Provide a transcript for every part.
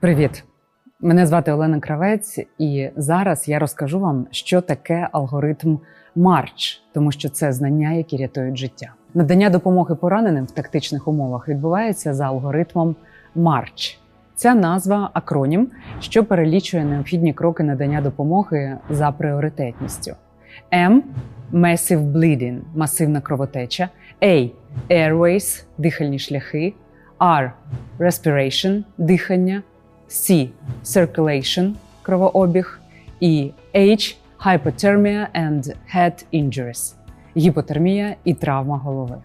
Привіт! Мене звати Олена Кравець, і зараз я розкажу вам, що таке алгоритм Марч, тому що це знання, які рятують життя. Надання допомоги пораненим в тактичних умовах відбувається за алгоритмом Марч. Ця назва акронім, що перелічує необхідні кроки надання допомоги за пріоритетністю. М Massive bleeding – масивна кровотеча, A Airways – дихальні шляхи, R Respiration – дихання, C Circulation – кровообіг і H Hypothermia and Head Injuries – гіпотермія і травма голови.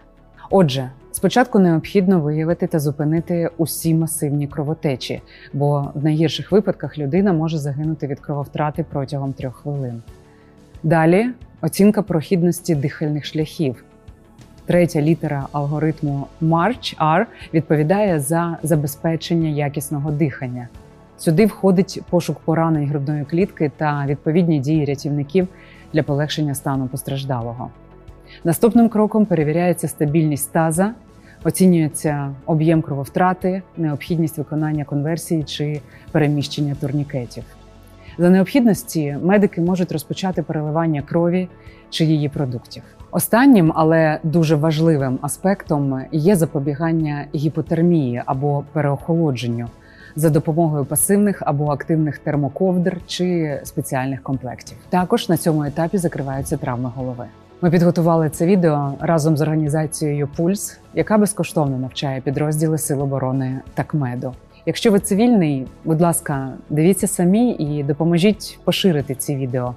Отже, спочатку необхідно виявити та зупинити усі масивні кровотечі, бо в найгірших випадках людина може загинути від крововтрати протягом трьох хвилин. Далі оцінка прохідності дихальних шляхів. Третя літера алгоритму March R відповідає за забезпечення якісного дихання. Сюди входить пошук поранень грудної клітки та відповідні дії рятівників для полегшення стану постраждалого. Наступним кроком перевіряється стабільність таза, оцінюється об'єм крововтрати, необхідність виконання конверсії чи переміщення турнікетів. За необхідності медики можуть розпочати переливання крові чи її продуктів. Останнім, але дуже важливим аспектом є запобігання гіпотермії або переохолодженню за допомогою пасивних або активних термоковдр чи спеціальних комплектів. Також на цьому етапі закриваються травми голови. Ми підготували це відео разом з організацією Пульс, яка безкоштовно навчає підрозділи Сил оборони та КМЕДу. Якщо ви цивільний, будь ласка, дивіться самі і допоможіть поширити ці відео.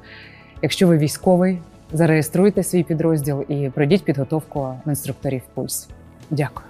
Якщо ви військовий, зареєструйте свій підрозділ і пройдіть підготовку інструкторів Пульс. Дякую.